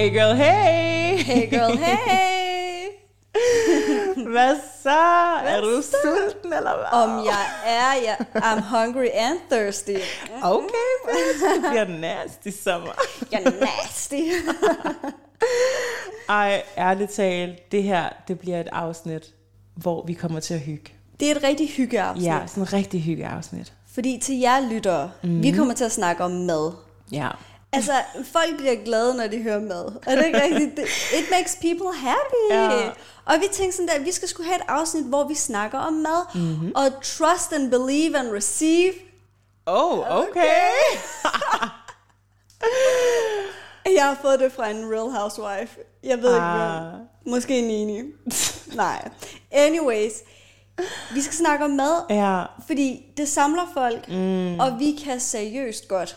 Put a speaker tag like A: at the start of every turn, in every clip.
A: Hey girl, hey!
B: Hey girl, hey!
A: Hvad så? er du sulten, eller hvad?
B: Om jeg er, jeg, I'm hungry and thirsty.
A: Okay. Det bliver nasty sommer.
B: Jeg er nasty.
A: Ej, ærligt talt, det her, det bliver et afsnit, hvor vi kommer til at hygge.
B: Det er et rigtig hyggeafsnit.
A: Ja, sådan et rigtig hyggeafsnit.
B: Fordi til jer lyttere, mm. vi kommer til at snakke om mad.
A: Ja.
B: Altså, folk bliver glade, når de hører mad. Er det ikke rigtigt? It makes people happy.
A: Ja.
B: Og vi tænkte sådan der, at vi skal skulle have et afsnit, hvor vi snakker om mad. Mm-hmm. Og trust and believe and receive.
A: Oh, okay.
B: Jeg har fået det fra en real housewife. Jeg ved ikke,
A: Ah.
B: hvem. Måske en Nini. Nej. Anyways. Vi skal snakke om mad,
A: Ja.
B: fordi det samler folk, mm. og vi kan seriøst godt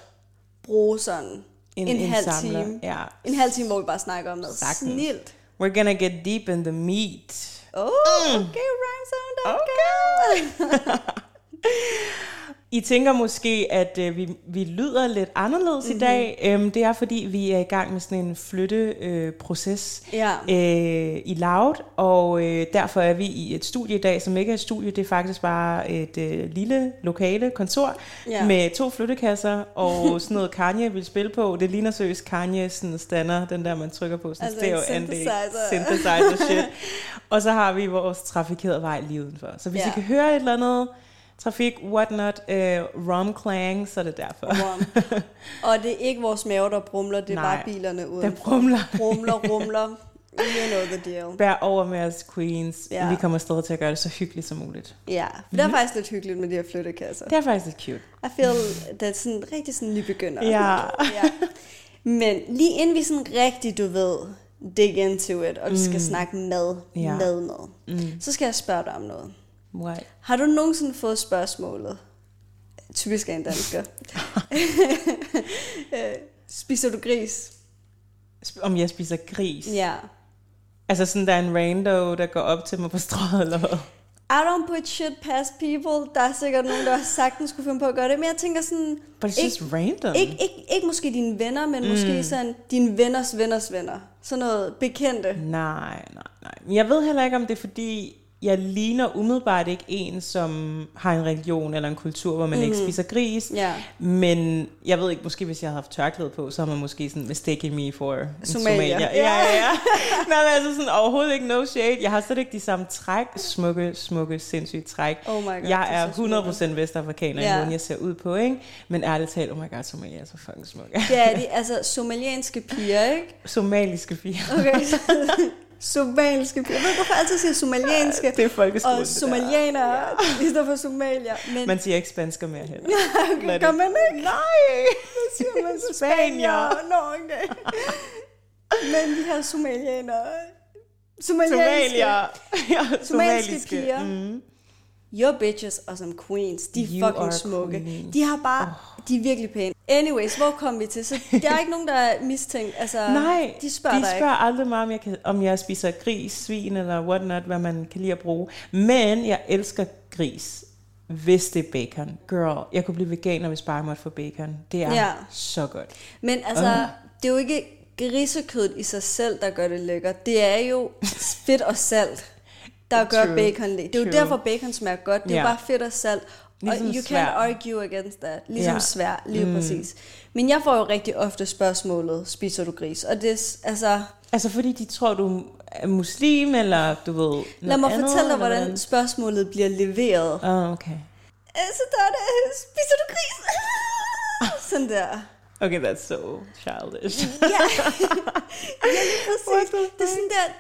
B: bruge sådan en, en, halv
A: indsamler.
B: time.
A: Ja.
B: En halv time, hvor vi bare snakker om mad.
A: Sagtens.
B: Snilt.
A: We're gonna get deep in the meat.
B: Oh, okay, rhyme sound, okay.
A: I tænker måske, at øh, vi, vi lyder lidt anderledes mm-hmm. i dag. Øhm, det er, fordi vi er i gang med sådan en flytteproces øh,
B: Ja.
A: øh, i Loud, og øh, derfor er vi i et studie i dag, som ikke er et studie, det er faktisk bare et øh, lille lokale kontor
B: Ja.
A: med to flyttekasser og sådan noget Kanye vil spille på. Det ligner seriøst Kanye sådan stander, den der man trykker på, sådan
B: Altså
A: stereo anlæg,
B: synthesizer.
A: synthesizer shit. Og så har vi vores trafikerede vej lige udenfor. Så hvis
B: Ja.
A: I kan høre et eller andet trafik, whatnot, øh, rom clang, så er det derfor.
B: Rum. Og det er ikke vores mave, der brumler, det er
A: Nej,
B: bare bilerne
A: Der
B: uden.
A: brumler.
B: Brumler, rumler. You know the deal.
A: Bær over med os, queens.
B: Ja.
A: Vi kommer stadig til at gøre det så hyggeligt som muligt.
B: Ja, for det er faktisk lidt hyggeligt med de her flyttekasser.
A: Det er faktisk lidt cute.
B: I feel, det er sådan rigtig sådan nybegynder.
A: Ja.
B: ja. Men lige inden vi sådan rigtig, du ved, dig into it, og du skal snakke mad,
A: Ja.
B: mad, mad, mm. så skal jeg spørge dig om noget.
A: What?
B: Har du nogensinde fået spørgsmålet, typisk af en dansker, Øh, spiser du gris?
A: Om jeg spiser gris?
B: Ja.
A: Altså sådan, der er en rando, der går op til mig på strået, eller hvad?
B: I don't put shit past people. Der er sikkert nogen, der sagtens skulle finde på at gøre det, men jeg tænker sådan...
A: But it's
B: ikke,
A: just random.
B: ikke, ikke, ikke måske dine venner, men mm. måske sådan dine venners venners venner. Sådan noget bekendte.
A: Nej, nej, nej. Jeg ved heller ikke, om det er fordi, jeg ligner umiddelbart ikke en, som har en religion eller en kultur, hvor man mm. ikke spiser gris.
B: Ja.
A: Men jeg ved ikke, måske hvis jeg havde haft tørklæde på, så har man måske sådan mistaken me for en
B: Somalier.
A: somalier. Ja, ja, ja. Nej, men altså sådan overhovedet ikke no shade. Jeg har slet ikke de samme træk. Smukke, smukke, sindssygt træk.
B: Oh my God,
A: jeg
B: er så
A: er 100% vestafrikaner,
B: Ja.
A: ja. måden jeg ser ud på, ikke? Men ærligt talt, oh my god, somalier er så fucking smukke.
B: Det er de, altså somalianske piger, ikke?
A: Somaliske piger.
B: Okay. somaliske. Jeg ved, hvorfor jeg altid siger somalianske.
A: Det er folkeskolen,
B: Og
A: det
B: somalianere, i stedet for somalier. Men
A: Man siger ikke spansker mere heller. Lad
B: gør
A: det-
B: man ikke?
A: Nej!
B: Så siger man
A: Spanier.
B: Nå, okay. Men de her somalianere. Somalianske.
A: Somalier. Ja,
B: Somaliske piger.
A: Mm.
B: Your bitches are some queens. De er fucking smukke.
A: queens.
B: De har bare... Oh. De er virkelig pæne. Anyways, hvor kom vi til? Så der er ikke nogen, der er mistænkt. Altså,
A: Nej,
B: de spørger
A: de spørger aldrig mig, om jeg, kan, om jeg spiser gris, svin eller whatnot, hvad man kan lide at bruge. Men jeg elsker gris, hvis det er bacon. Girl, jeg kunne blive veganer, hvis bare jeg måtte få bacon. Det er
B: Ja.
A: så godt.
B: ikke. Men altså, det er jo ikke grisekødet i sig selv, der gør det lækkert. Det er jo fedt og salt, der gør
A: True.
B: bacon lækkert. Det er jo
A: True.
B: derfor, bacon smager godt. Det er jo
A: Ja.
B: bare fedt og salt.
A: Ligesom
B: you
A: svær.
B: can't argue against that. Ligesom
A: Ja.
B: svær, lige mm. præcis. Men jeg får jo rigtig ofte spørgsmålet, spiser du gris? Og det altså,
A: Altså fordi de tror, du er muslim, eller du ved
B: lad mig
A: andet,
B: fortælle dig, hvordan spørgsmålet bliver leveret.
A: Åh, oh, okay.
B: Så der er det, spiser du gris? Sådan der.
A: Okay, that's so childish.
B: Ja, ja lige præcis. Det er sådan der,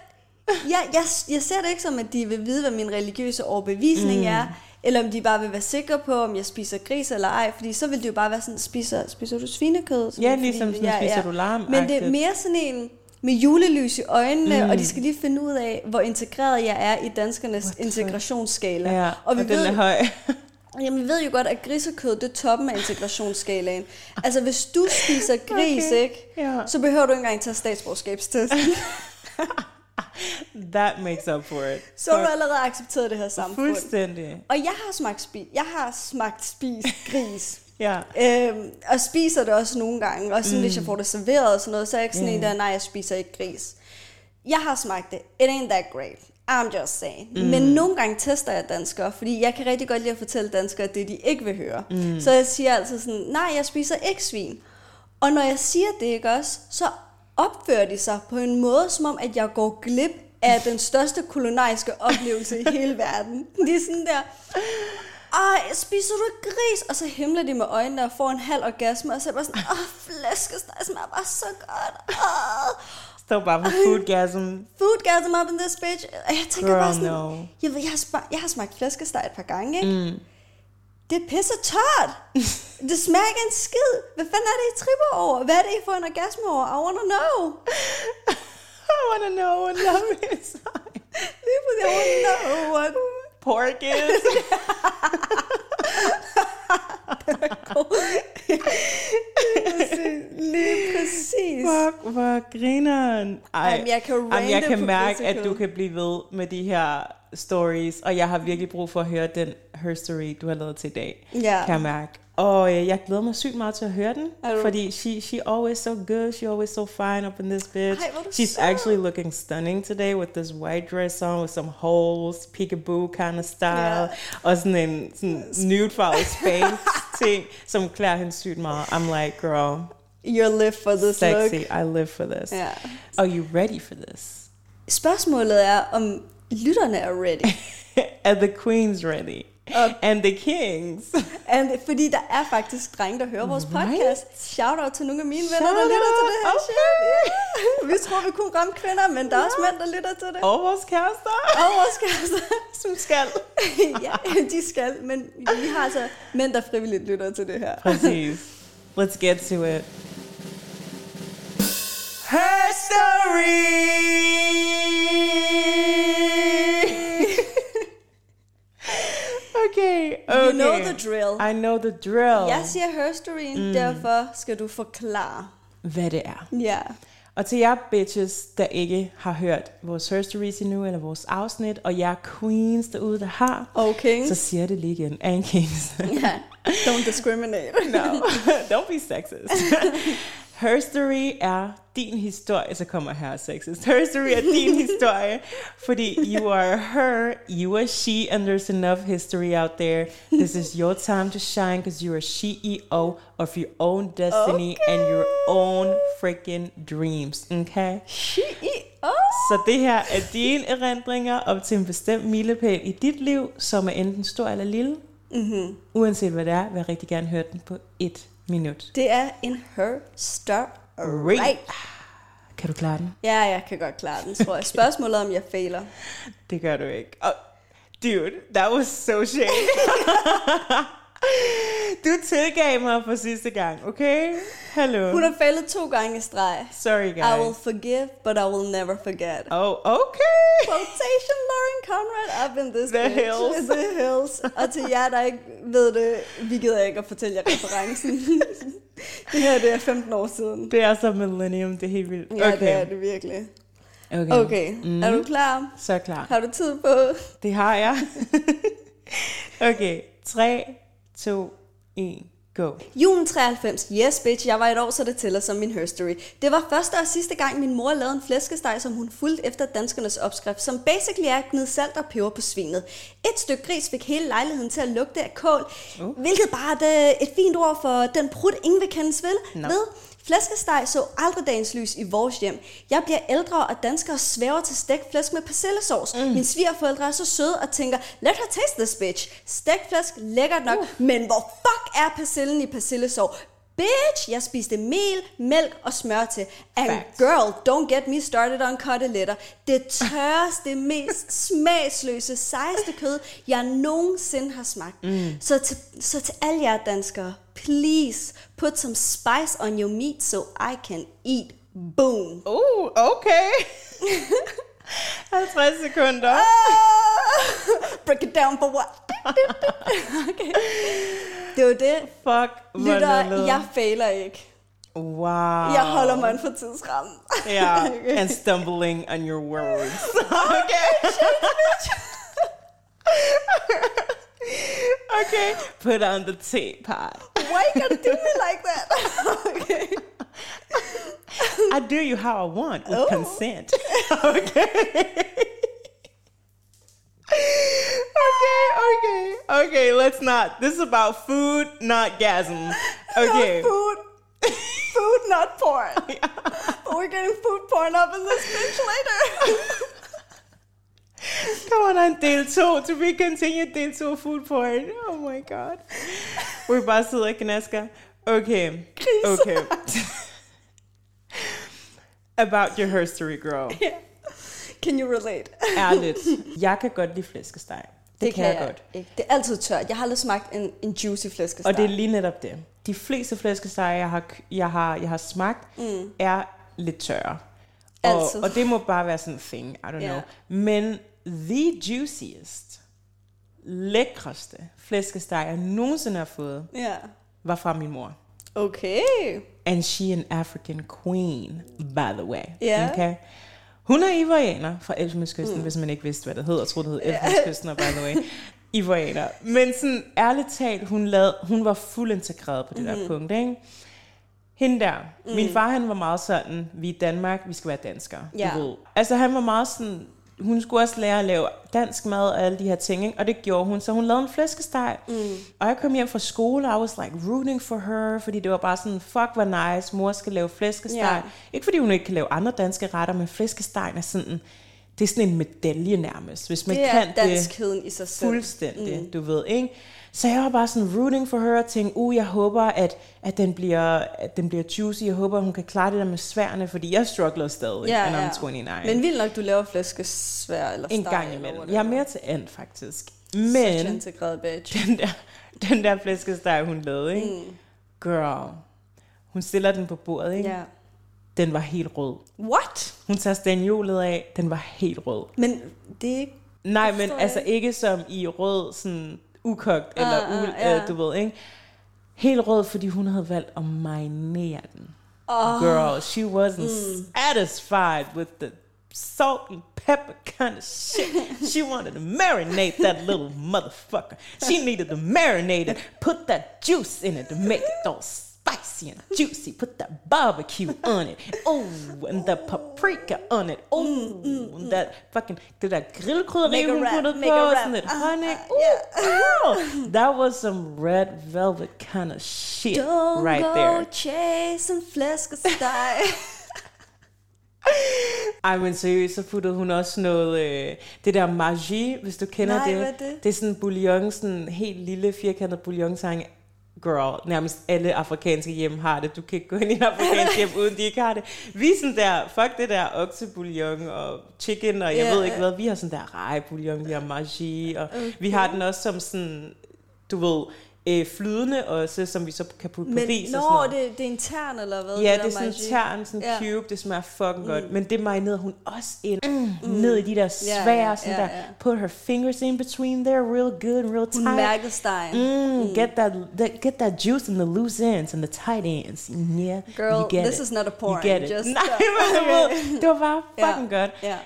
B: jeg, jeg, jeg ser det ikke som, at de vil vide, hvad min religiøse overbevisning mm. er, eller om de bare vil være sikre på, om jeg spiser gris eller ej, fordi så vil det jo bare være sådan, spiser, spiser du svinekød? Sådan,
A: Ja,
B: fordi-
A: ligesom sådan, spiser du lam
B: Men det er mere sådan en med julelys i øjnene, mm. og de skal lige finde ud af, hvor integreret jeg er i danskernes
A: What
B: integrationsskala.
A: Ja,
B: og
A: og,
B: vi
A: og den
B: ved,
A: er høj.
B: Jamen, vi ved jo godt, at grisekød, det er toppen af integrationsskalaen. Altså, hvis du spiser gris,
A: Okay.
B: ikke,
A: Ja.
B: så behøver du ikke engang tage statsborgerskabstest.
A: That makes up for it.
B: Så har du allerede accepteret det her samfund.
A: Fuldstændig.
B: Og jeg har smagt, spi- jeg har smagt spist gris.
A: Ja.
B: Øhm, og spiser det også nogle gange. Og sådan, mm. hvis jeg får det serveret og sådan noget, så er jeg ikke sådan
A: Ja.
B: en der, nej, jeg spiser ikke gris. Jeg har smagt det. It ain't that great. I'm just saying. Mm. Men nogle gange tester jeg danskere, fordi jeg kan rigtig godt lide at fortælle danskere det, de ikke vil høre. Mm. Så jeg siger altid sådan, nej, jeg spiser ikke svin. Og når jeg siger det, ikke også, så opfører de sig på en måde, som om, at jeg går glip af den største kulinariske oplevelse i hele verden. De er sådan der, ej, spiser du ikke gris? Og så himler de med øjnene og får en halv orgasme, og så er bare sådan, åh, flæskesteg smager bare så godt. Åh.
A: Står bare på foodgasm.
B: Foodgasm up in this bitch. Og jeg tænker
A: Girl,
B: bare sådan,
A: no.
B: jeg, ved, jeg, har smagt, jeg har smagt flæskesteg et par gange, ikke? Mm. Det er pisse tørt. det smager ikke en skid. Hvad fanden er det, I tripper over? Hvad er det, I får en orgasme over? I wanna know.
A: I wanna know what love is.
B: Lige præcis, I wanna know what
A: Pork is.
B: Lige præcis.
A: Fuck, hvor grineren. Ej,
B: Jamen, jeg kan
A: Jamen, jeg kan mærke, at du kan blive ved med de her stories, og jeg har virkelig brug for at høre den herstory, du har lavet til i dag.
B: Ja.
A: Kan jeg mærke. Og øh, jeg glæder mig sygt meget til at høre den,
B: du-
A: fordi she, she always so good, she always so fine up in this bitch.
B: Ej, hvor
A: She's
B: sød.
A: actually looking stunning today with this white dress on with some holes, peekaboo kind of style,
B: Ja.
A: og sådan en sådan nude farvet Spanx ting, som klæder hende sygt meget. I'm like, girl,
B: You're live for this
A: sexy,
B: look.
A: I live for this.
B: Ja.
A: Are you ready for this?
B: Spørgsmålet er, om lytterne er ready.
A: Are the queens ready?
B: Og-
A: And the kings.
B: And, fordi der er faktisk drenge, der hører vores
A: Right?
B: podcast. Shout out til nogle af mine venner, der
A: Shout
B: lytter til det her
A: Okay.
B: shit. Yeah. Vi tror, vi kunne ramme kvinder, men der er også mænd, der lytter til det.
A: Og vores kærester.
B: Og vores kærester.
A: Som skal.
B: ja, de skal, men vi har altså mænd, der frivilligt lytter til det her.
A: Præcis. Let's get to it. Her story. Okay, okay.
B: You know the drill.
A: I know the drill.
B: Jeg siger herstoryen, mm. derfor skal du forklare.
A: Hvad det er.
B: Ja.
A: Og til jer bitches, der ikke har hørt vores herstories endnu, eller vores afsnit, og jer queens derude, der har,
B: Okay.
A: så siger det lige igen. And kings.
B: Ja. Don't discriminate.
A: no, don't be sexist. Her story er din historie, så kommer her sexist. Her story er din historie, fordi you are her, you are she, and there's enough history out there. This is your time to shine, because you are CEO of your own destiny and your own freaking dreams, okay?
B: Oh.
A: Så det her er dine erindringer op til en bestemt milepæl i dit liv, som er enten stor eller lille. Mm-hmm. Uanset hvad det er, vil jeg rigtig gerne høre den på et minut.
B: Det er en her story.
A: Kan du klare den?
B: Ja, jeg kan godt klare den, tror jeg. Spørgsmålet om jeg fejler.
A: Det gør du ikke. Oh, dude, that was so shady. du tilgav mig for sidste gang, okay? Hallo.
B: Hun har fejlet to gange i streg.
A: Sorry, guys.
B: I will forgive, but I will never forget.
A: Oh, okay.
B: Quotation Lauren Conrad up in this
A: The
B: bitch.
A: hills.
B: The hills. Og til jer, der ikke ved det, vi gider ikke at fortælle jer referencen. det her, det er 15 år siden.
A: Det er så millennium, det er helt vildt.
B: Ja,
A: Okay,
B: det er det virkelig.
A: okay.
B: Okay, mm. er du klar?
A: Så klar.
B: Har du tid på?
A: Det har jeg. okay, 3, 2, 1, go.
B: Julen 93, yes bitch, jeg var et år, så det tæller som min herstory. Det var første og sidste gang, min mor lavede en flæskesteg, som hun fulgte efter danskernes opskrift, som basically er at gnide salt og peber på svinet. Et stykke gris fik hele lejligheden til at lugte af kål,
A: Uh.
B: hvilket bare er et, fint ord for den prut, ingen vil kendes ved.
A: No.
B: ved. Flæskesteg så aldrig dagens lys i vores hjem. Jeg bliver ældre, og danskere svæver til stegt flæsk med persillesauce. Mm. Mine svigerforældre er så søde og tænker, let her taste this bitch. Stegt flæsk, lækkert nok, uh. men hvor fuck er persillen i persillesauce? Bitch, jeg spiste mel, mælk og smør til. And
A: Facts.
B: girl, don't get me started on koteletter. Det tørreste, mest smagsløse, sejeste kød, jeg nogensinde har smagt. Mm. Så, til, så til alle jer danskere, please put some spice on your meat so I can eat. Boom.
A: Uh, okay. 50 sekunder.
B: Ah, break it down for what? okay. Det er var det.
A: Fuck,
B: Lytter, jeg fejler ikke.
A: Wow.
B: Jeg holder mig for tidsrammen.
A: Yeah,
B: Okay.
A: and stumbling on your words. okay. okay, put on the tape teapot.
B: Why you gotta do me like that? okay.
A: I do you how I want with
B: Oh.
A: consent. okay. Okay, okay, okay. Let's not. This is about food, not gasm. Okay.
B: Not food. Food, not porn. But we're getting food porn up in this bitch later.
A: Come on, del 2. To be continued, 2 food porn. Oh my god. We're og knasker. Okay. Okay. About your history, girl.
B: Can you relate?
A: Ærligt. Jeg kan godt lide flæskesteg. Det, det kan jeg, jeg godt.
B: ikke. Det er altid tørt. Jeg har aldrig smagt en, en juicy flæskesteg.
A: Og det er lige netop det. De fleste flæskesteg, jeg har, jeg har, jeg har smagt, mm. er lidt tørre. Og,
B: Altid.
A: og det må bare være sådan en thing, I don't
B: Ja.
A: know. Men the juiciest, lækreste flæskesteg, jeg nogensinde har fået,
B: Ja.
A: var fra min mor.
B: Okay.
A: And she an African queen, by the way.
B: Ja.
A: Okay? Hun er ivorianer fra Elfenbenskysten, mm. hvis man ikke vidste, hvad det hed. Jeg troede, det hed Elfenbenskysten, by the way. Ivorianer. Men sådan, ærligt talt, hun, lavede, hun var fuld integreret på det
B: Mhm.
A: der punkt, ikke? Hende der. Mm. Min far, han var meget sådan, vi er i Danmark, vi skal være danskere.
B: Ja.
A: Du ved. Altså, han var meget sådan, hun skulle også lære at lave dansk mad og alle de her ting, ikke? og det gjorde hun. Så hun lavede en flæskesteg, mm. og jeg kom hjem fra skole, og I was like rooting for her, fordi det var bare sådan, fuck, hvor nice, mor skal lave flæskesteg.
B: Ja.
A: Ikke fordi hun ikke kan lave andre danske retter, men flæskestegen er sådan, det er sådan en medalje nærmest, hvis man
B: Det
A: kan det
B: danskheden i sig selv.
A: fuldstændig, mm. du ved, ikke? Så jeg var bare sådan rooting for her og tænkte, uh, jeg håber, at, at, den bliver, at den bliver juicy. Jeg håber, at hun kan klare det der med sværene, fordi jeg struggler stadig,
B: Ja,
A: and
B: ja.
A: I'm 29.
B: Men vildt nok, du laver flæskesvær eller
A: en gang imellem. Jeg er mere til and, faktisk.
B: Such
A: Men
B: integreret bitch.
A: den der, den der flæskesteg, hun lavede, ikke? Mm. Girl, hun stiller den på bordet, ikke?
B: Ja.
A: Den var helt rød.
B: What?
A: Hun tager staniolet af, den var helt rød.
B: Men det er ikke...
A: Nej, men
B: forstår
A: altså
B: jeg
A: ikke som i rød, sådan ukogt,
B: Ah,
A: eller
B: ah,
A: u,
B: ja.
A: øh, du ved, ikke? Helt rød, fordi hun havde valgt at marinere den.
B: Oh,
A: Girl, she wasn't
B: mm.
A: satisfied with the salt and pepper kind of shit. She wanted to marinate that little motherfucker. She needed to marinate it, put that juice in it to make it all spicy and juicy. Put that barbecue on it. Oh, and the paprika on it. Oh, and that fucking, det der grillkrydderi,
B: Make a
A: hun
B: wrap,
A: puttede på,
B: a wrap.
A: sådan lidt
B: Ah,
A: honey.
B: ah,
A: Ooh, girl, that was some red velvet kind of shit
B: Don't
A: right
B: go
A: there.
B: chase en flæskesteg.
A: Ej, men seriøst, så puttede hun også noget, øh, det der margie, hvis du kender
B: Nej,
A: det.
B: er det?
A: Det er sådan en bouillon, sådan en helt lille firkantet bouillonsang. Girl, nærmest alle afrikanske hjem har det. Du kan ikke gå ind i en afrikansk hjem, uden de ikke har det. Vi er sådan der, fuck det der oksebouillon og chicken, og jeg
B: Ja,
A: ved ikke hvad. Vi har sådan der rejebouillon, vi har margie, og okay. vi har den også som sådan, du ved, øh, flydende også, som vi så kan putte på ris og sådan
B: når
A: noget.
B: det, det er intern eller hvad?
A: Ja,
B: der
A: det er sådan en
B: magie?
A: tern, sådan
B: Ja.
A: cube, det smager fucking godt. Men det marinerede hun også ind mm. ned i de der svære,
B: ja,
A: sådan
B: ja,
A: der,
B: ja.
A: put her fingers in between there, real good, real tight.
B: Hun mærkede stegen.
A: Mm, Get that, that, get that juice in the loose ends and the tight ends. Yeah,
B: Girl,
A: you get
B: this
A: it.
B: is not a porn,
A: You get it.
B: just-
A: Nej, men det var bare fucking godt.
B: ja.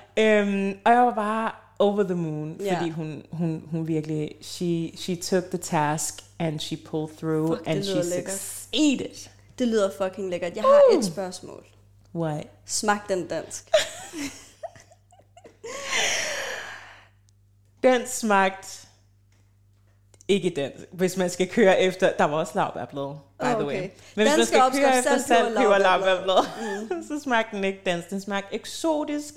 A: Øhm, og jeg var bare over the moon,
B: Ja.
A: fordi hun, hun, hun virkelig, she, she took the task and she pulled through
B: Fuck,
A: and she
B: lækkert.
A: succeeded.
B: Det lyder fucking lækkert. Jeg har et spørgsmål.
A: What?
B: Smag den dansk.
A: Den smagte ikke den, hvis man skal køre efter, der var også lavbærblad, by
B: Åh,
A: the way.
B: okay.
A: Men hvis
B: Den
A: man
B: skal
A: skal køre efter
B: saltpeber
A: lavbærblad, så smagte den ikke dansk. Den smagte eksotisk,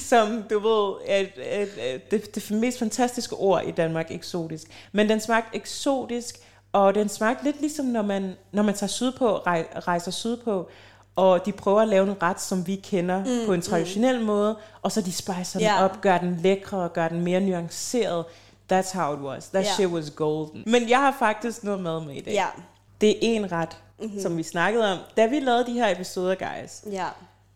A: som du ved, et, et, et, det, det mest fantastiske ord i Danmark, eksotisk. Men den smagte eksotisk, og den smagte lidt ligesom, når man, når man tager sydpå, rej, rejser sydpå, og de prøver at lave en ret, som vi kender mm, på en traditionel mm. måde, og så de spicer den
B: Ja.
A: op, gør den lækre og gør den mere nuanceret. That's how it was. That
B: Ja.
A: shit was golden. Men jeg har faktisk noget med med i dag.
B: Ja.
A: Det er en ret, mm-hmm. som vi snakkede om. Da vi lavede de her episoder, guys,
B: Ja.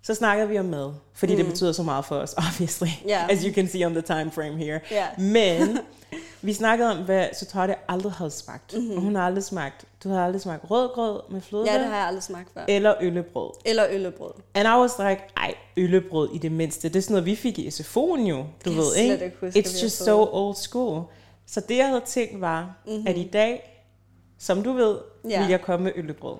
A: så snakkede vi om mad. Fordi mm. det betyder så meget for os, obviously.
B: Ja.
A: As you can see on the time frame here.
B: Ja.
A: Men Vi snakkede om, hvad Sotarte aldrig havde smagt. Mm-hmm. Og hun har aldrig smagt, du har aldrig smagt rødgrød med flødevand.
B: Ja, det har jeg aldrig smagt før.
A: Eller øllebrød.
B: Eller øllebrød.
A: And I was like, ej, øllebrød i det mindste. Det er sådan noget, vi fik i SFO'en jo, du
B: kan
A: ved,
B: jeg
A: ikke?
B: ikke huske,
A: It's just so old school. Så det, jeg havde tænkt var, mm-hmm. at i dag, som du ved,
B: ja.
A: vil jeg komme med øllebrød.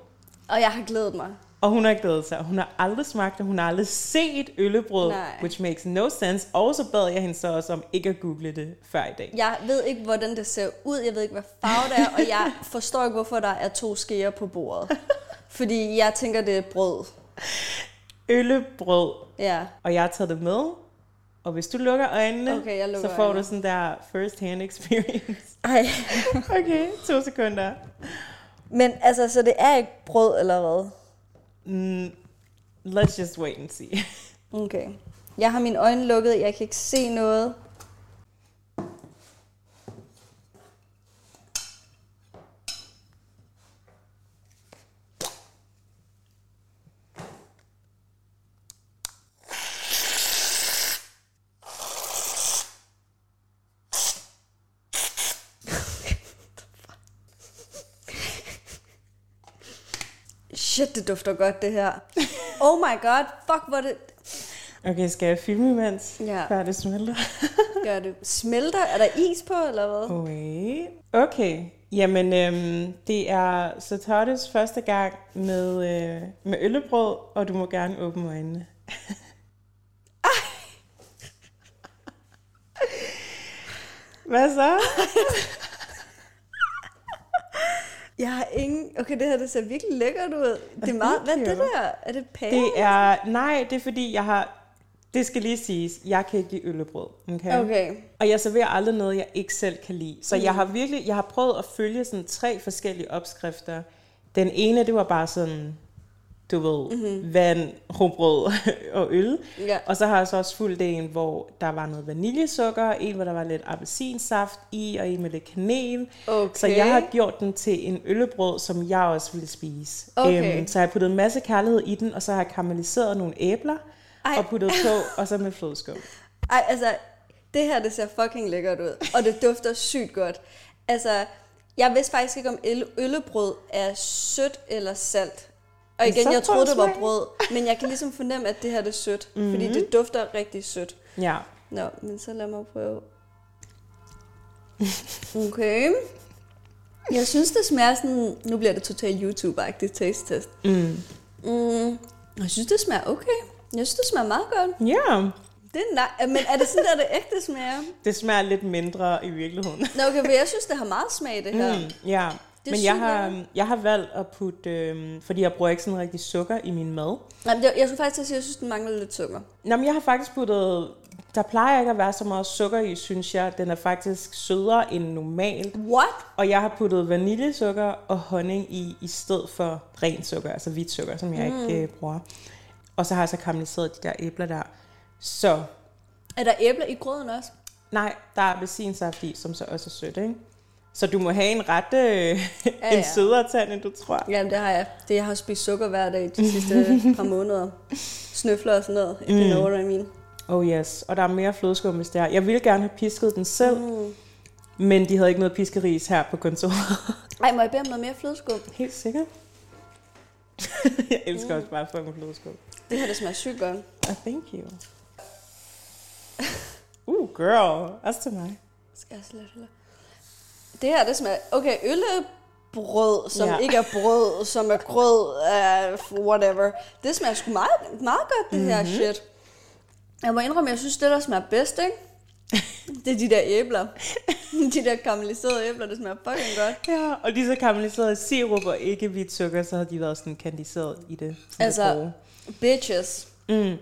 B: Og jeg har glædet mig.
A: Og hun har glædet sig. Hun har aldrig smagt det. Hun har aldrig set øllebrød,
B: Nej.
A: which makes no sense. Og så bad jeg hende så også om ikke at google det før i dag.
B: Jeg ved ikke, hvordan det ser ud. Jeg ved ikke, hvad farve det er. Og jeg forstår ikke, hvorfor der er to skeer på bordet. Fordi jeg tænker, det er brød.
A: Øllebrød.
B: Ja.
A: Og jeg har taget det med. Og hvis du lukker øjnene,
B: Okay, jeg lukker
A: så får
B: øjnene.
A: du sådan der first hand experience.
B: Ej.
A: okay, to sekunder.
B: Men altså, så det er ikke brød, eller hvad?
A: Mm, let's just wait and see.
B: Okay. Jeg har mine øjne lukket. Jeg kan ikke se noget. Shit, det dufter godt, det her. Oh my god, fuck, hvor det...
A: Okay, skal jeg filme imens?
B: Ja.
A: Før det smelter.
B: Gør det. Smelter? Er der is på, eller hvad?
A: Wait. Okay. Jamen, øhm, det er Satottes første gang med, øh, med øllebrød, og du må gerne åbne øjnene. Hvad så?
B: Jeg har ingen... Okay, det her det ser virkelig lækkert ud. Det er meget... Hvad er det der? Er det pære?
A: Det er... Nej, det er fordi, jeg har... Det skal lige siges, jeg kan ikke lide øllebrød. Okay?
B: Okay.
A: Og jeg serverer aldrig noget, jeg ikke selv kan lide. Så jeg har virkelig, jeg har prøvet at følge sådan tre forskellige opskrifter. Den ene, det var bare sådan, du ved, mm-hmm. vand, rugbrød og øl.
B: Ja.
A: Og så har jeg så også fulgt en, hvor der var noget vaniljesukker, en, hvor der var lidt appelsinsaft i, og en med lidt kanel.
B: Okay.
A: Så jeg har gjort den til en øllebrød, som jeg også ville spise.
B: Okay.
A: så jeg har puttet en masse kærlighed i den, og så har jeg karamelliseret nogle æbler,
B: Ej.
A: Ej. og puttet på, og så med flødeskum.
B: Ej, altså, det her, det ser fucking lækkert ud. Og det dufter sygt godt. Altså, jeg vidste faktisk ikke, om øl- øllebrød er sødt eller salt. Og
A: Men
B: igen, jeg troede, det var brød. Men jeg kan ligesom fornemme, at det her det er sødt. Mm-hmm.
A: Mhm.
B: Fordi det dufter rigtig sødt.
A: Ja.
B: Nå, men så lad mig prøve. Okay. Jeg synes, det smager sådan... Nu bliver det totalt YouTube-agtigt taste test.
A: Mm.
B: Mm, jeg synes, det smager okay. Jeg synes, det smager meget godt.
A: Ja,
B: Det er nej, men er det sådan, der det ægte smager?
A: det smager lidt mindre i virkeligheden.
B: Nå, okay, for jeg synes, det har meget smag, det her. Mm,
A: ja,
B: Det
A: men jeg har, jeg har valgt at putte, øhm, fordi jeg bruger ikke sådan rigtig sukker i min mad.
B: Nej, men jeg, jeg skulle faktisk til at sige, at jeg synes, den mangler lidt sukker.
A: Nå, men jeg har faktisk puttet, der plejer ikke at være så meget sukker i, synes jeg. Den er faktisk sødere end normalt.
B: What?
A: Og jeg har puttet vaniljesukker og honning i, i stedet for ren sukker, altså hvidt sukker, som jeg mm. ikke øh, bruger. Og så har jeg så karamelliseret de der æbler der. Så
B: Er der æbler i grøden også?
A: nej, der er appelsinsaft i, som så også er sødt, ikke? Så du må have en ret øh, ja,
B: Ja,
A: en sødere tand, end du tror.
B: Jamen, det har jeg. Det, jeg har spist sukker hver dag de sidste par måneder. Snøfler og sådan noget. If you know what I mean.
A: Oh yes, og der er mere flødeskum, hvis det er. Jeg ville gerne have pisket den selv, mm. men de havde ikke noget piskeris her på kontoret.
B: Ej, må jeg bede om noget mere flødeskum?
A: Helt sikkert. jeg elsker også bare fucking flødeskum.
B: Det her, det smager sygt godt.
A: Oh, thank you. Uh, girl. Også til mig.
B: Skal jeg slet. Det her, det smager... Okay, øllebrød, som
A: Ja.
B: ikke er brød, som er grød, uh, whatever. Det smager sgu meget, meget godt, det
A: Mhm.
B: her shit. Jeg må indrømme, jeg synes, det der smager bedst, ikke? Det er de der æbler. De der karamelliserede æbler, det smager fucking godt.
A: Ja, og de så karamelliseret i sirup og ikke hvidt sukker, så har de været sådan kandiseret i det.
B: Altså-
A: det
B: Bitches.
A: mm.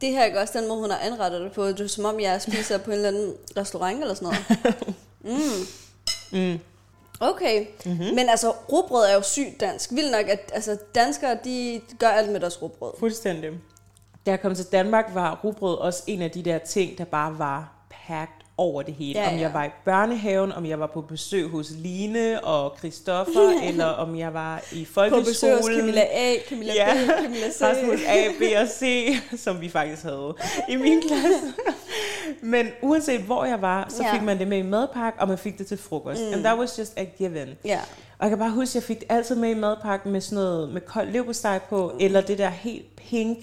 B: Det her er ikke også den måde, hun har anrettet det på. Det er som om, jeg spiser på en eller anden restaurant eller sådan noget. Mm.
A: Mm.
B: Okay, mm-hmm. men altså rugbrød er jo sygt dansk. Vildt nok, at altså, danskere de gør alt med deres rugbrød.
A: Fuldstændig. Da jeg kom til Danmark, var rugbrød også en af de der ting, der bare var packed over det hele.
B: Ja,
A: Ja, om jeg var i børnehaven, om jeg var på besøg hos Line og Christoffer, eller om jeg var i
B: På
A: folkeskolen.
B: besøg hos Camilla A, Camilla
A: Ja,
B: B, Camilla C.
A: Rasmus A, B og C, som vi faktisk havde i min klasse. Men uanset hvor jeg var, så
B: Ja.
A: fik man det med i madpakke, og man fik det til frokost. Mm. And that was just a given.
B: Ja.
A: Og jeg kan bare huske, at jeg fik det altid med i madpakken med sådan noget med kold leverpostej på, mm. eller det der helt pink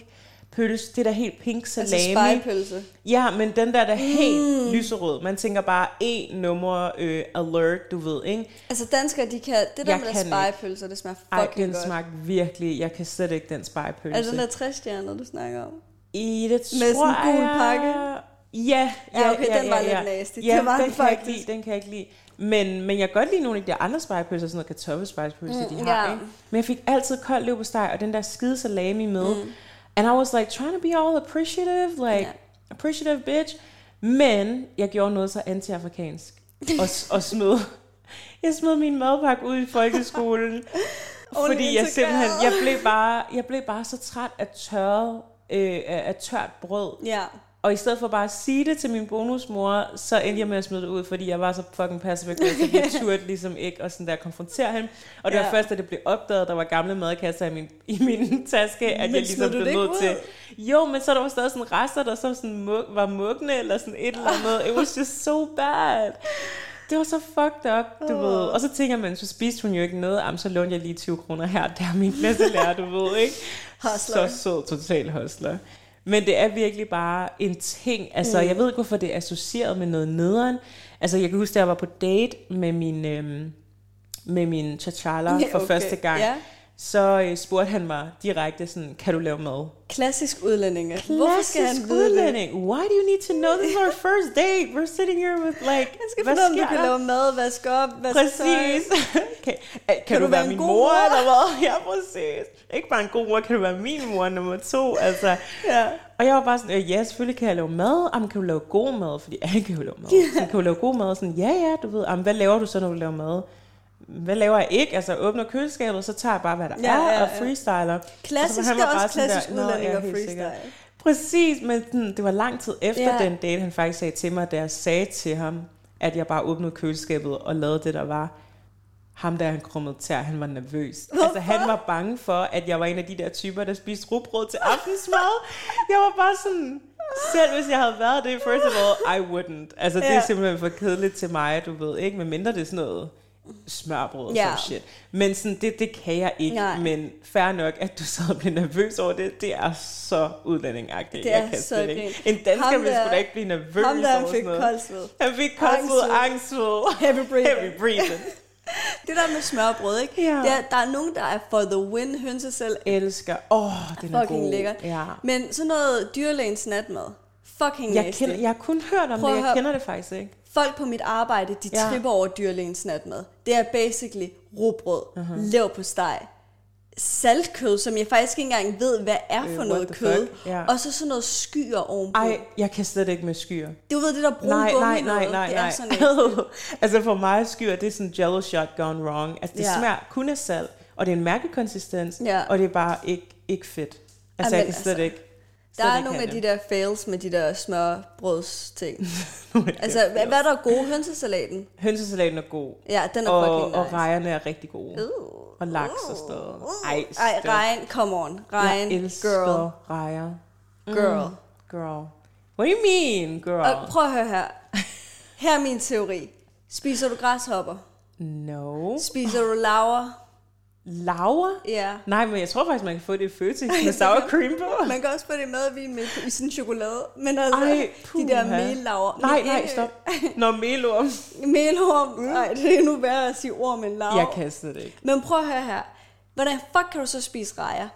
A: pølse, det der helt pink
B: Altså
A: salami.
B: spejepølse.
A: Ja, men den der der er helt lyserød. Man tænker bare en nummer øh, alert, du ved, ikke?
B: Altså danskere, de kan, det der
A: Jeg
B: med der det smager
A: Ej,
B: fucking
A: den
B: godt.
A: smagte virkelig, jeg kan slet ikke den spejepølse.
B: Er det den der 60 stjerner, du snakker om?
A: I det
B: Med sådan en
A: tror
B: gul pakke?
A: Ja, ja,
B: Ja, okay,
A: ja,
B: den var
A: ja,
B: lidt nasty.
A: Ja,
B: Det var
A: den
B: den
A: kan jeg ikke
B: faktisk.
A: lide, den kan jeg ikke lide. Men, men jeg kan godt lide nogle af de andre spejepølser, sådan noget kartoffelspejepølse,
B: Mm,
A: de har.
B: ja.
A: Ikke? Men jeg fik altid kold leverpostej og den der skide salami med. Mm. And I was like trying to be all appreciative, like
B: Ja.
A: appreciative bitch. Men jeg gjorde noget så anti-afrikansk. og, og smed, jeg smed min madpakke ud i folkeskolen. Fordi jeg simpelthen, jeg blev bare, jeg blev bare så træt af tørret, øh, af tørt brød.
B: Ja.
A: Og i stedet for bare at sige det til min bonusmor, så endte jeg med at smide det ud, fordi jeg var så fucking passive aggressive. Jeg turde ligesom ikke og sådan der konfrontere hende. Og det
B: Ja.
A: var først, da det blev opdaget, der var gamle madkasser i min, i min taske, at
B: Men
A: jeg ligesom blev
B: det
A: nødt til... Jo, men så der var stadig sådan rester, der så sådan mug, var mugne eller sådan et eller andet. It was just so bad. Det var så fucked up, du ved. Og så tænker man, så spiste hun jo ikke noget. Jamen, så lånte jeg lige 20 kroner her. Der er min klasselærer, du ved, ikke?
B: Hustler.
A: Så sød, total hustler. Men det er virkelig bare en ting. Altså, mm. jeg ved ikke, hvorfor det er associeret med noget nederen. Altså, jeg kan huske, da jeg var på date med min, øhm, med min chachala
B: Ja,
A: for
B: okay.
A: første gang.
B: Ja.
A: Så øh, spurgte han mig direkte sådan, kan du lave mad?
B: Klassisk udlændinge. Hvorfor skal han
A: Klassisk
B: vide det?
A: udlænding. Why do you need to know? This is our first date. We're sitting here with like,
B: Han skal finde om du kan lave mad, vaske op, vaske
A: Præcis. kan, kan, kan du,
B: du
A: være
B: være
A: min mor,
B: mor?
A: eller hvad? Ja, præcis. Ikke bare en god mor, kan du være min mor nummer to? Altså.
B: Ja.
A: Og jeg var bare sådan, øh, ja, selvfølgelig kan jeg lave mad. Jamen, kan du lave god mad? Fordi alle kan jo lave mad. Så kan du lave god mad? Sådan, ja, ja, du ved. Jamen, hvad laver du så, når du laver mad? Hvad laver jeg ikke? Altså, åbner køleskabet, så tager jeg bare, hvad der
B: Ja,
A: er,
B: ja,
A: og
B: ja.
A: freestyler.
B: Klassisk,
A: Og så
B: også klassisk
A: der, "Nå,
B: udlænding
A: ja,
B: og
A: helt sikkert."
B: freestyle.
A: Præcis, men sådan, det var lang tid efter
B: Ja.
A: den date, han faktisk sagde til mig, da jeg sagde til ham, at jeg bare åbnede køleskabet og lavede det, der var. Ham der, han krummede tær, han var nervøs. Altså, han var bange for, at jeg var en af de der typer, der spiste rugbrød til aftensmad. Jeg var bare sådan, selv hvis jeg havde været det, first of all, I wouldn't. Altså, det er
B: Ja.
A: simpelthen for kedeligt til mig, du ved, ikke? Men mindre det er sådan noget smørbrød og
B: Ja.
A: sådan shit. Men sådan, det, det kan jeg ikke.
B: Nej.
A: Men fair nok, at du så blev nervøs over det, det er så udlændingagtigt.
B: Det
A: jeg
B: er
A: kan
B: så
A: ikke. En dansker
B: Ham
A: vil
B: der-
A: sgu da ikke blive nervøs
B: Ham der
A: over sådan noget.
B: koldsved.
A: Han fik koldsved,
B: angstsved. Heavy breathing.
A: Heavy breathing.
B: Det der med smørbrød, ikke?
A: Ja.
B: Der, der er nogen, der er for the win, hønse selv.
A: Elsker. Åh, oh, den er
B: Fucking
A: god.
B: lækkert.
A: Ja.
B: Men sådan noget dyrlægens natmad. Fucking
A: Jeg, kender, jeg har kun hørt om
B: Prøv
A: det, jeg
B: høre.
A: kender det faktisk ikke.
B: Folk på mit arbejde, de
A: Ja.
B: tripper over dyrlægens natmad. Det er basically rugbrød,
A: Mhm.
B: uh-huh. lever på steg, saltkød, som jeg faktisk ikke engang ved, hvad er for
A: Øh,
B: noget kød.
A: fuck?
B: Og så sådan noget skyer ovenpå.
A: Ej, jeg kan slet ikke med skyer.
B: Du ved det der brune
A: Nej,
B: gummi
A: nej, nej, nej, nej.
B: sådan
A: altså for mig skyer, det er sådan jello shot gone wrong. Altså det
B: Ja.
A: smager kun af salt, og det er en mærkelig konsistens,
B: Ja.
A: og det er bare ikke, ikke fedt. Altså
B: Jamen,
A: jeg kan slet
B: altså,
A: ikke.
B: Der er nogle af de der fails med de der smørbrøds ting.
A: det.
B: altså, hvad, hvad er der gode hønsesalaten?
A: Hønsesalaten er god.
B: Ja, den er
A: og,
B: fucking nice.
A: og rejerne er rigtig gode.
B: Uh,
A: Og laks og sådan noget. Ej,
B: Ej, regn, come on. Regn,
A: Jeg elsker
B: girl,
A: rejer.
B: girl.
A: Girl. What do you mean, girl?
B: Og prøv at høre her. Her er min teori. Spiser du græshopper?
A: no.
B: Spiser du laver?
A: Laura?
B: Ja.
A: Nej, men jeg tror faktisk, man kan få det i Føtex med sour cream på.
B: Man kan også få det med vin med i sådan chokolade. Men altså,
A: Ej,
B: de der
A: puha.
B: mellaver.
A: Nej,
B: Men
A: nej, stop. Når melorm.
B: Melorm. Nej, det er nu værre at sige orm end lav.
A: Jeg kan slet ikke.
B: Men prøv at høre her. Hvordan fuck kan du så spise rejer?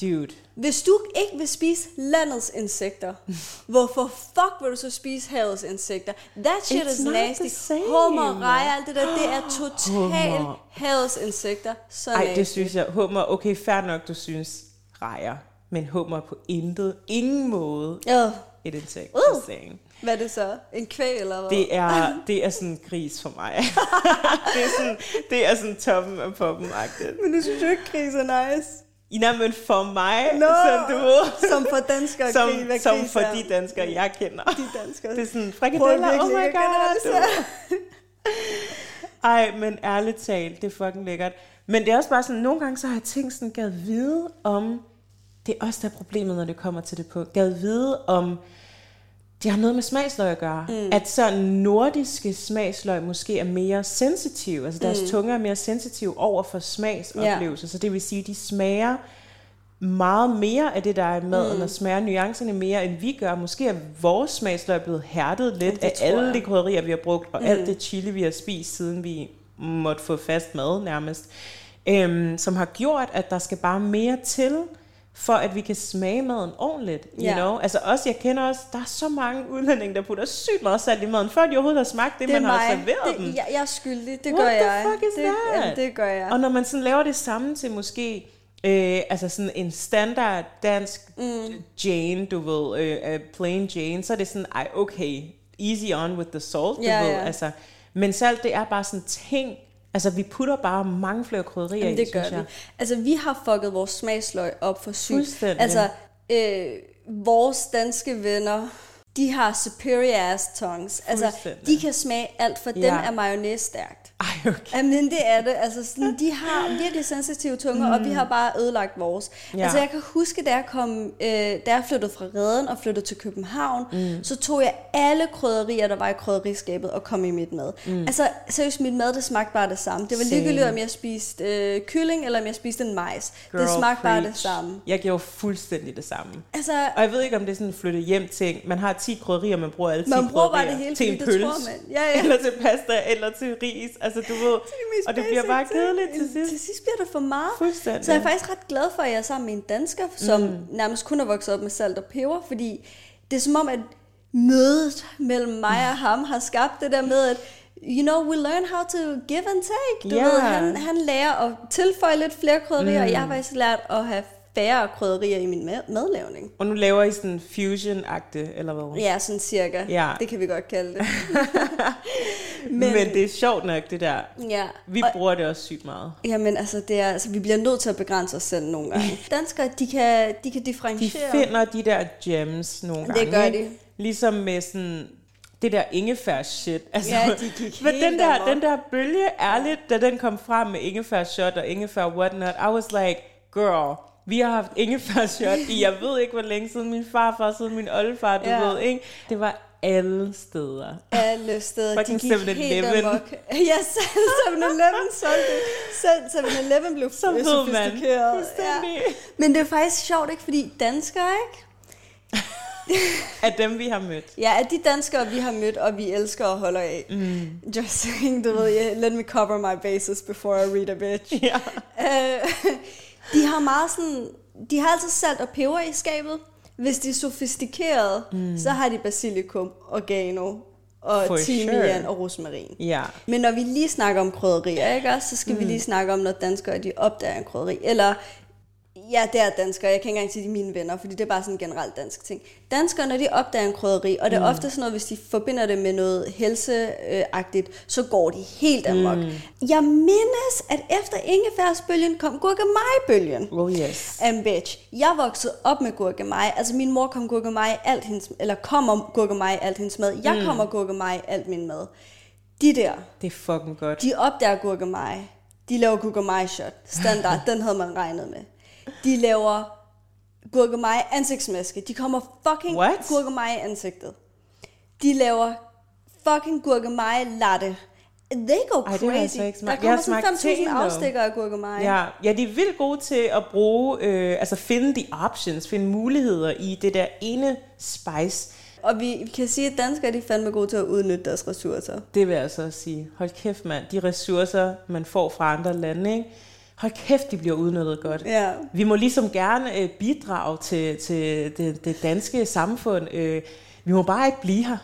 A: Dude.
B: Hvis du ikke vil spise landets insekter, hvorfor fuck vil du så spise havets insekter? That shit
A: It's
B: is nasty. Hummer, rejer, alt det der, det er totalt havets insekter. Så
A: Ej,
B: nasty.
A: det synes jeg. Hummer, okay, fair nok, du synes rejer. Men hummer er på intet, ingen måde
B: Ja.
A: et insekt.
B: Uh.
A: Saying.
B: Hvad er det så? En kvæg eller hvad?
A: Det er, det er sådan en gris for mig. det, er sådan, det er sådan toppen af poppen-agtigt.
B: Men du synes jo ikke, gris er nice.
A: Nej, men for mig,
B: Nå,
A: som du
B: som for danskere
A: som,
B: hvad
A: som for de danskere, jeg kender.
B: de danskere.
A: Det er sådan, frikadeller, oh my god. du. Ej, men ærligt talt, det er fucking lækkert. Men det er også bare sådan, nogle gange så har jeg tænkt sådan, gad vide om, det er også der er problemet, når det kommer til det på, gad vide om det har noget med smagsløg at gøre. Mm. At så nordiske smagsløg måske er mere sensitive, altså deres mm. tunge er mere sensitive over for smagsoplevelser, så det vil sige, at de smager meget mere af det, der er i maden, mm. og smager nuancerne mere, end vi gør. Måske er vores smagsløg blevet hærdet lidt af alle
B: jeg.
A: de krydderier, vi har brugt, og mm. alt det chili, vi har spist, siden vi måtte få fast mad nærmest. Øhm, som har gjort, at der skal bare mere til, for at vi kan smage maden ordentligt. You
B: Ja.
A: know? Altså også, jeg kender også, der er så mange udlændinge, der putter sygt meget salt i maden, før de overhovedet har smagt det,
B: Det
A: man har
B: mig.
A: serveret dem.
B: Det, jeg, jeg er skyldig. Det
A: What
B: gør
A: the
B: jeg.
A: fuck is
B: det,
A: that?
B: Jamen, det gør jeg.
A: Og når man sådan laver det samme til måske, øh, altså sådan en standard dansk mm. Jane, du ved, øh, øh, plain Jane, så er det sådan, ej okay, easy on with the salt, du
B: Ja,
A: ved,
B: ja.
A: altså. Men salt, det er bare sådan ting, altså vi putter bare mange flere krydderier
B: Jamen,
A: i,
B: det gør
A: synes
B: vi.
A: jeg.
B: Altså, vi har fucket vores smagsløg op for sygt. Altså, øh, vores danske venner, de har superior ass tongues. Altså, de kan smage alt, for dem
A: Ja.
B: er mayonnaise stærkt.
A: Okay.
B: Jamen, det er det. Altså, sådan, de har virkelig sensitive tunger, mm. og vi har bare ødelagt vores.
A: Ja.
B: Altså, jeg kan huske, da jeg, kom, øh, da jeg flyttede fra Reden og flyttede til København, mm. så tog jeg alle krydderier, der var i krydderiskabet, og kom i mit mad. Mm. Altså, seriøst, mit mad, det smagte bare det samme. Det var ligegyldigt, om jeg spiste øh, kylling, eller om jeg spiste en majs. det
A: Girl,
B: smagte bare det
A: preach.
B: samme.
A: Jeg gjorde fuldstændig det samme.
B: Altså,
A: Og jeg ved ikke, om det er sådan en flytte hjem ting. Man har 10 krydderier, man bruger alle 10
B: Man bruger bare det hele,
A: til en
B: det
A: pølse.
B: Ja, ja.
A: Eller til pasta, eller til ris. Altså, du ved.
B: mest
A: Og det bliver bare kedeligt til sidst.
B: Til sidst bliver det for meget.
A: Fuldstændig.
B: Så jeg er faktisk ret glad for, at jeg er sammen med en dansker, som mm. nærmest kun er vokset op med salt og peber, fordi det er som om, at mødet mellem mig og ham har skabt det der med, at you know, we learn how to give and take. Du
A: Ja.
B: ved, han, han lærer at tilføje lidt flere krydderier, mm. og jeg har faktisk lært at have færre krydderier i min mad- madlavning.
A: Og nu laver I sådan fusion-agte, eller hvad?
B: Ja, sådan cirka.
A: Ja.
B: Det kan vi godt kalde det.
A: Men, Men det er sjovt nok, det der.
B: Ja.
A: Vi
B: Og-
A: bruger det også sygt meget.
B: Jamen altså, det er, altså, vi bliver nødt til at begrænse os selv nogle gange. Danskere, de kan, de kan
A: De
B: differentiere.
A: finder de der gems nogle
B: Det
A: gange.
B: gør
A: ikke?
B: de.
A: Ligesom med sådan det der ingefær shit. Altså,
B: Ja, de gik
A: men den der, den der bølge, ærligt, da den kom frem med ingefær shot og ingefær whatnot, I was like, girl, vi har haft ingefær shot i, jeg ved ikke hvor længe siden min farfar, siden min oldefar, du
B: Ja.
A: ved, ikke? Det var alle steder.
B: Alle steder,
A: Fucking
B: de gik helt
A: 7-Eleven.
B: amok. Ja, 7-Eleven solgte. Selv 7-Eleven blev
A: Så ved man. Fuldstændig.
B: Men det er faktisk sjovt, ikke? Fordi danskere, ikke?
A: Af dem, vi har mødt.
B: Ja, at de danskere, vi har mødt, og vi elsker og holder af. Mm. Just saying, du ved, yeah, let me cover my bases before I read a bitch.
A: Ja.
B: Øh, de har meget sådan, de har altid salt og peber i skabet. Hvis de er sofistikerede, mm. så har de basilikum, oregano og
A: For
B: timian
A: sure.
B: og rosmarin.
A: Ja.
B: Men når vi lige snakker om krydderier, ikke også, så skal mm. vi lige snakke om, når danskere de opdager en krydderi. Eller, ja, det er danskere, jeg kan ikke engang sige, de er mine venner, fordi det er bare sådan en generelt dansk ting. Danskere, når de opdager en krydderi, og det er mm. ofte sådan noget, hvis de forbinder det med noget helseagtigt, så går de helt amok. Mm. Jeg mindes, at efter ingefærsbølgen kom gurkemejbølgen.
A: Oh yes.
B: And bitch, jeg voksede op med gurkemeje. Altså min mor kom gurkemeje i alt hendes, eller kommer gurkemeje i alt hendes mad. Jeg mm. kommer gurkemeje i alt min mad. De der,
A: Det er fucking godt.
B: de opdager gurkemeje. De laver gurkemeje shot. Standard, den havde man regnet med. De laver gurkemeje ansigtsmaske. De kommer fucking
A: What?
B: gurkemeje i ansigtet. De laver fucking gurkemeje latte. They go
A: Ej, det
B: crazy.
A: har jeg så ikke
B: Der.
A: Jeg har
B: kommer sådan
A: smagt teen,
B: 5.000
A: dog.
B: afstikker af gurkemeje.
A: Ja, ja, de er vildt gode til at bruge, øh, altså finde de options, finde muligheder i det der ene spice.
B: Og vi, kan sige, at danskere de er fandme gode til at udnytte deres ressourcer.
A: Det vil jeg så også sige. Hold kæft, mand. De ressourcer, man får fra andre lande, ikke? Hold kæft, de bliver udnyttet godt.
B: Ja.
A: Vi må ligesom gerne øh, bidrage til, til det, det danske samfund. Øh, vi må bare ikke blive her.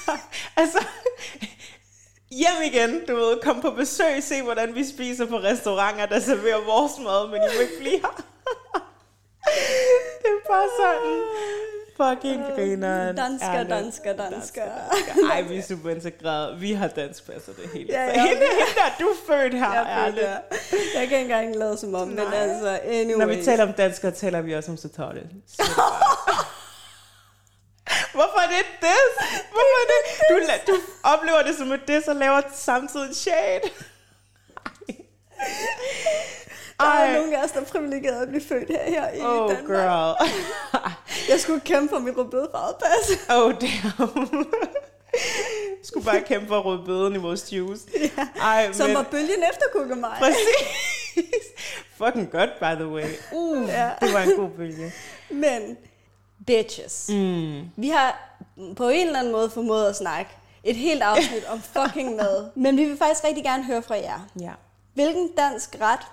A: altså, hjem igen, du ved, kom på besøg, se hvordan vi spiser på restauranter, der serverer vores mad, men I må ikke blive her. det er bare sådan, fucking grineren.
B: Dansker,
A: ærligt.
B: dansker, dansker.
A: Ej, vi er super integreret. Vi har danskpasser det hele.
B: Ja,
A: Ja. Hende, hende der, du er født her,
B: Jeg, er
A: ærligt.
B: der. jeg kan ikke engang lade som om, men
A: Nej.
B: altså, anyway.
A: Når vi taler om danskere, taler vi også om Satore. Hvorfor er det et diss? Hvorfor er det? Du, du oplever det som et diss og laver samtidig en shade.
B: Der er
A: Ej.
B: nogle af os, der er privilegeret at blive født her, her i
A: Oh
B: Danmark.
A: girl.
B: Jeg skulle kæmpe for mit rødbedefarvet pas.
A: Oh, damn. Skulle bare kæmpe for bøden i vores juice.
B: Ja.
A: Ej,
B: Som
A: men,
B: var bølgen efter mig.
A: præcis. Fucking godt, by the way. Uh,
B: Ja.
A: det var en god bølge.
B: Men, bitches.
A: Mm.
B: Vi har på en eller anden måde formået at snakke et helt afsnit om fucking mad. Men vi vil faktisk rigtig gerne høre fra jer.
A: Ja.
B: Hvilken dansk ret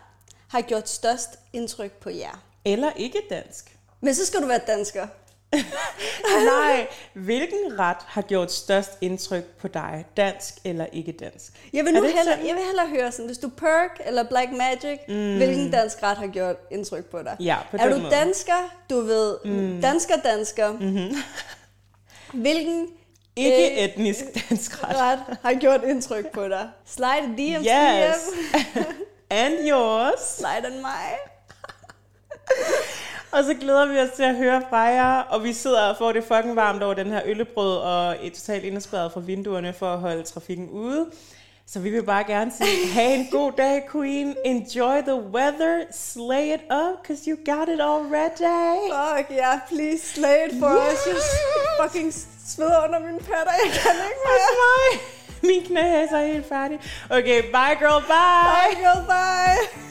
B: har gjort størst indtryk på jer?
A: Eller ikke dansk.
B: Men så skal du være dansker.
A: Nej, hvilken ret har gjort størst indtryk på dig? Dansk eller ikke dansk?
B: Jeg vil, nu hellere, jeg vil hellere høre sådan, hvis du er Perk eller Black Magic, mm. hvilken dansk ret har gjort indtryk på dig?
A: Ja, på
B: er du
A: måde.
B: dansker, du ved, mm. dansker, dansker, mm-hmm. hvilken
A: Ikke
B: øh,
A: etnisk dansk ret.
B: ret har gjort indtryk på dig? Slide DM's
A: Yes.
B: DM,
A: And yours.
B: slide on mig.
A: Og så glæder vi os til at høre fra jer, og vi sidder og får det fucking varmt over den her øllebrød, og er totalt indespærret fra vinduerne for at holde trafikken ude. Så vi vil bare gerne sige, have en god dag, Queen. Enjoy the weather. Slay it up, because you got it already.
B: Fuck yeah, please slay it for
A: Yeah.
B: us. Jeg fucking sveder under mine patter, jeg kan ikke mere.
A: mig. Min knæ er så helt færdig. Okay, bye girl, bye.
B: Bye girl, bye.